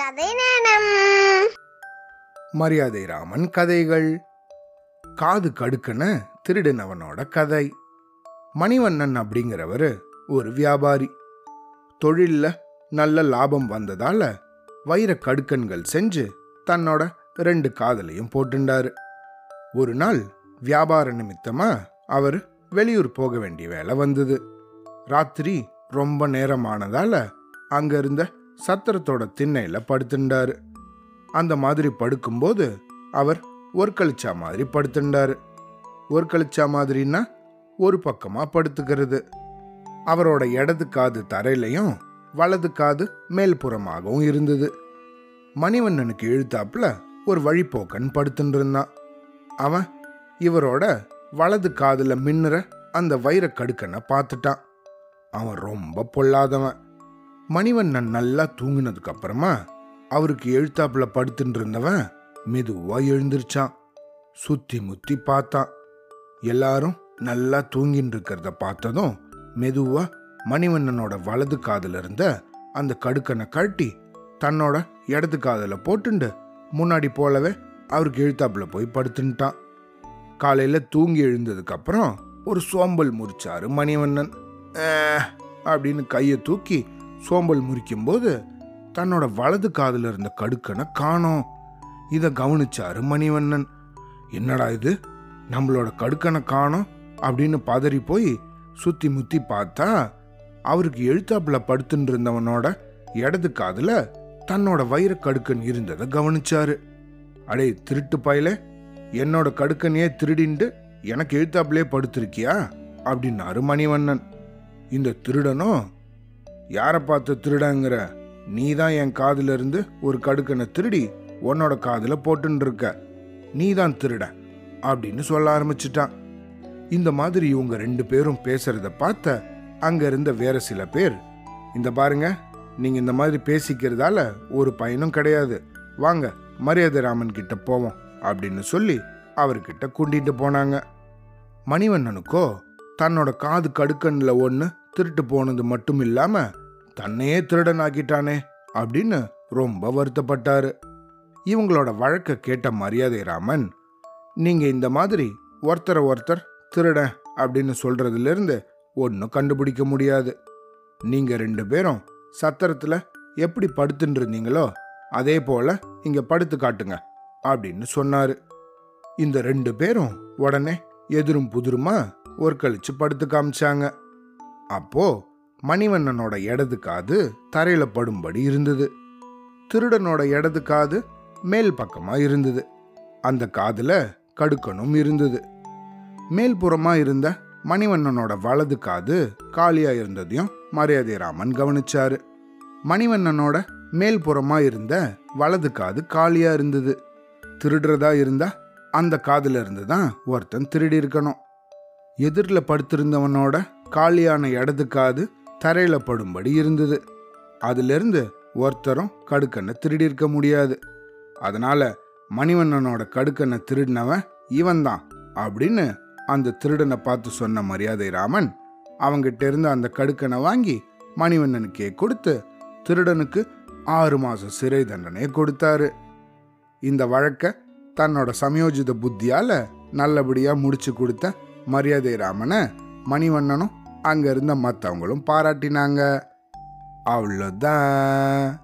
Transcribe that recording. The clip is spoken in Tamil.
கதை நேரம். மரியாதை ராமன் கதைகள். காது கடுக்கன திருடினவனோட கதை. மணிவண்ணன் அப்படிங்கிறவரு ஒரு வியாபாரி. தொழில்ல நல்ல லாபம் வந்ததால வைர கடுக்கன்கள் செஞ்சு தன்னோட ரெண்டு காதலையும் போட்டுண்டாரு. ஒரு நாள் வியாபார நிமித்தமா அவர் வெளியூர் போக வேண்டிய வேலை வந்தது. ராத்திரி ரொம்ப நேரமானதால அங்க இருந்த சத்திரத்தோட திண்ணையில படுத்துண்டாரு அந்த மாதிரி படுக்கும்போது அவர் ஒரு கழிச்சா மாதிரி படுத்துண்டாரு ஒரு கழிச்சா மாதிரின்னா ஒரு பக்கமா படுத்துக்கிறது. அவரோட இடது காது தரையிலையும் வலது காது மேல்புறமாகவும் இருந்தது. மணிவண்ணனுக்கு இழுத்தாப்புல ஒரு வழிப்போக்கன் படுத்துட்டு இருந்தான் அவன் இவரோட வலது காதில் மின்னுற அந்த வைர கடுக்கனை பார்த்துட்டான். அவன் ரொம்ப பொல்லாதவன். மணிவண்ணன் நல்லா தூங்கினதுக்கு அப்புறமா அவருக்கு எழுத்தாப்புல படுத்துட்டு இருந்தவன் மெதுவா எழுந்திருச்சான். சுத்தி முத்தி பார்த்தான். எல்லாரும் நல்லா தூங்கின்னு இருக்கிறத பார்த்ததும் மெதுவா மணிவண்ணனோட வலது காதில் இருந்த அந்த கடுக்கனை கழட்டி தன்னோட இடது காதில் போட்டுண்டு முன்னாடி போலவே அவருக்கு எழுத்தாப்புல போய் படுத்துட்டான் காலையில தூங்கி எழுந்ததுக்கு அப்புறம் ஒரு சோம்பல் முறிச்சாரு மணிவண்ணன். அப்படின்னு கையை தூக்கி சோம்பல் முறிக்கும்போது தன்னோட வலது காதில் இருந்த கடுக்கனை காணோம். இதை கவனிச்சாரு மணிவண்ணன். என்னடா இது? நம்மளோட கடுக்கனை காணோம்? அப்படின்னு பதறி போய் சுத்தி முத்தி பார்த்தா அவருக்கு எழுத்தாப்புல படுத்துட்டு இருந்தவனோட இடது காதுல தன்னோட வைர கடுக்கன் இருந்ததை கவனிச்சாரு. அடே திருட்டு பயல என்னோட கடுக்கனையே திருடிண்டு எனக்கு எழுத்தாப்புலே படுத்திருக்கியா? அப்படின்னாரு மணிவண்ணன். இந்த திருடனும் யாரை பார்த்து திருடங்கிற? நீ தான் என் காதுல இருந்து ஒரு கடுக்கனை திருடி உன்னோட காதில் போட்டுன்னு இருக்க நீ தான் திருட அப்படின்னு சொல்ல ஆரம்பிச்சிட்டான். இந்த மாதிரி இவங்க ரெண்டு பேரும் பேசுறத பார்த்த அங்க இருந்த வேற சில பேர் இந்த பாருங்க நீங்க இந்த மாதிரி பேசிக்கிறதால ஒரு பயனும் கிடையாது. வாங்க மரியாதை ராமன் கிட்ட போவோம் அப்படின்னு சொல்லி அவர்கிட்ட கூட்டிட்டு போனாங்க. மணிவண்ணனுக்கோ தன்னோட காது கடுக்கன்ல ஒன்று திருட்டு போனது மட்டும் இல்லாமல் தன்னையே திருடன் ஆக்கிட்டானே அப்படின்னு ரொம்ப வருத்தப்பட்டாரு. இவங்களோட வழக்க கேட்ட மரியாதை ராமன் நீங்க இந்த மாதிரி ஒருத்தரை ஒருத்தர் திருடன் அப்படின்னு சொல்றதுலேருந்து ஒன்றும் கண்டுபிடிக்க முடியாது. நீங்க ரெண்டு பேரும் சத்திரத்துல எப்படி படுத்துட்டு இருந்தீங்களோ அதே போல இங்க படுத்து காட்டுங்க அப்படின்னு சொன்னாரு. இந்த ரெண்டு பேரும் உடனே எதிரும் புதிருமா ஒரு கழிச்சு படுத்து காமிச்சாங்க. அப்போ மணிவண்ணனோட இடது காது தரையில படும்படி இருந்தது. திருடனோட இடது காது மேல் பக்கமா இருந்தது. அந்த காதுல கடுக்கனும் இருந்தது. மேல்புறமா இருந்த மணிவண்ணனோட வலது காது காலியா இருந்ததையும் மரியாதை ராமன் கவனிச்சாரு. மணிவண்ணனோட மேல்புறமா இருந்த வலது காது காலியா இருந்தது. திருடுறதா இருந்தா அந்த காதுல இருந்து தான் ஒருத்தன் திருடி இருக்கணும். எதிரில் படுத்திருந்தவனோட காலியான இடது காது தரையில படும்படி இருந்தது. அதிலிருந்து ஒருத்தரும் கடுக்கனை திருடியிருக்க முடியாது. அதனால மணிவண்ணனோட கடுக்கனை திருடினவன் இவன்தான் அப்படின்னு அந்த திருடனை பார்த்து சொன்ன மரியாதை ராமன் அவங்கிட்ட இருந்து அந்த கடுக்கனை வாங்கி மணிவண்ணனுக்கே கொடுத்து திருடனுக்கு ஆறு மாசம் சிறை தண்டனை கொடுத்தாரு. இந்த வழக்க தன்னோட சமயோஜித புத்தியால நல்லபடியா முடிச்சு கொடுத்த மரியாதை ராமனை மணிவண்ணனும் அங்கே இருந்த மற்றவங்களும் பாராட்டினாங்க. அவ்வளோதான்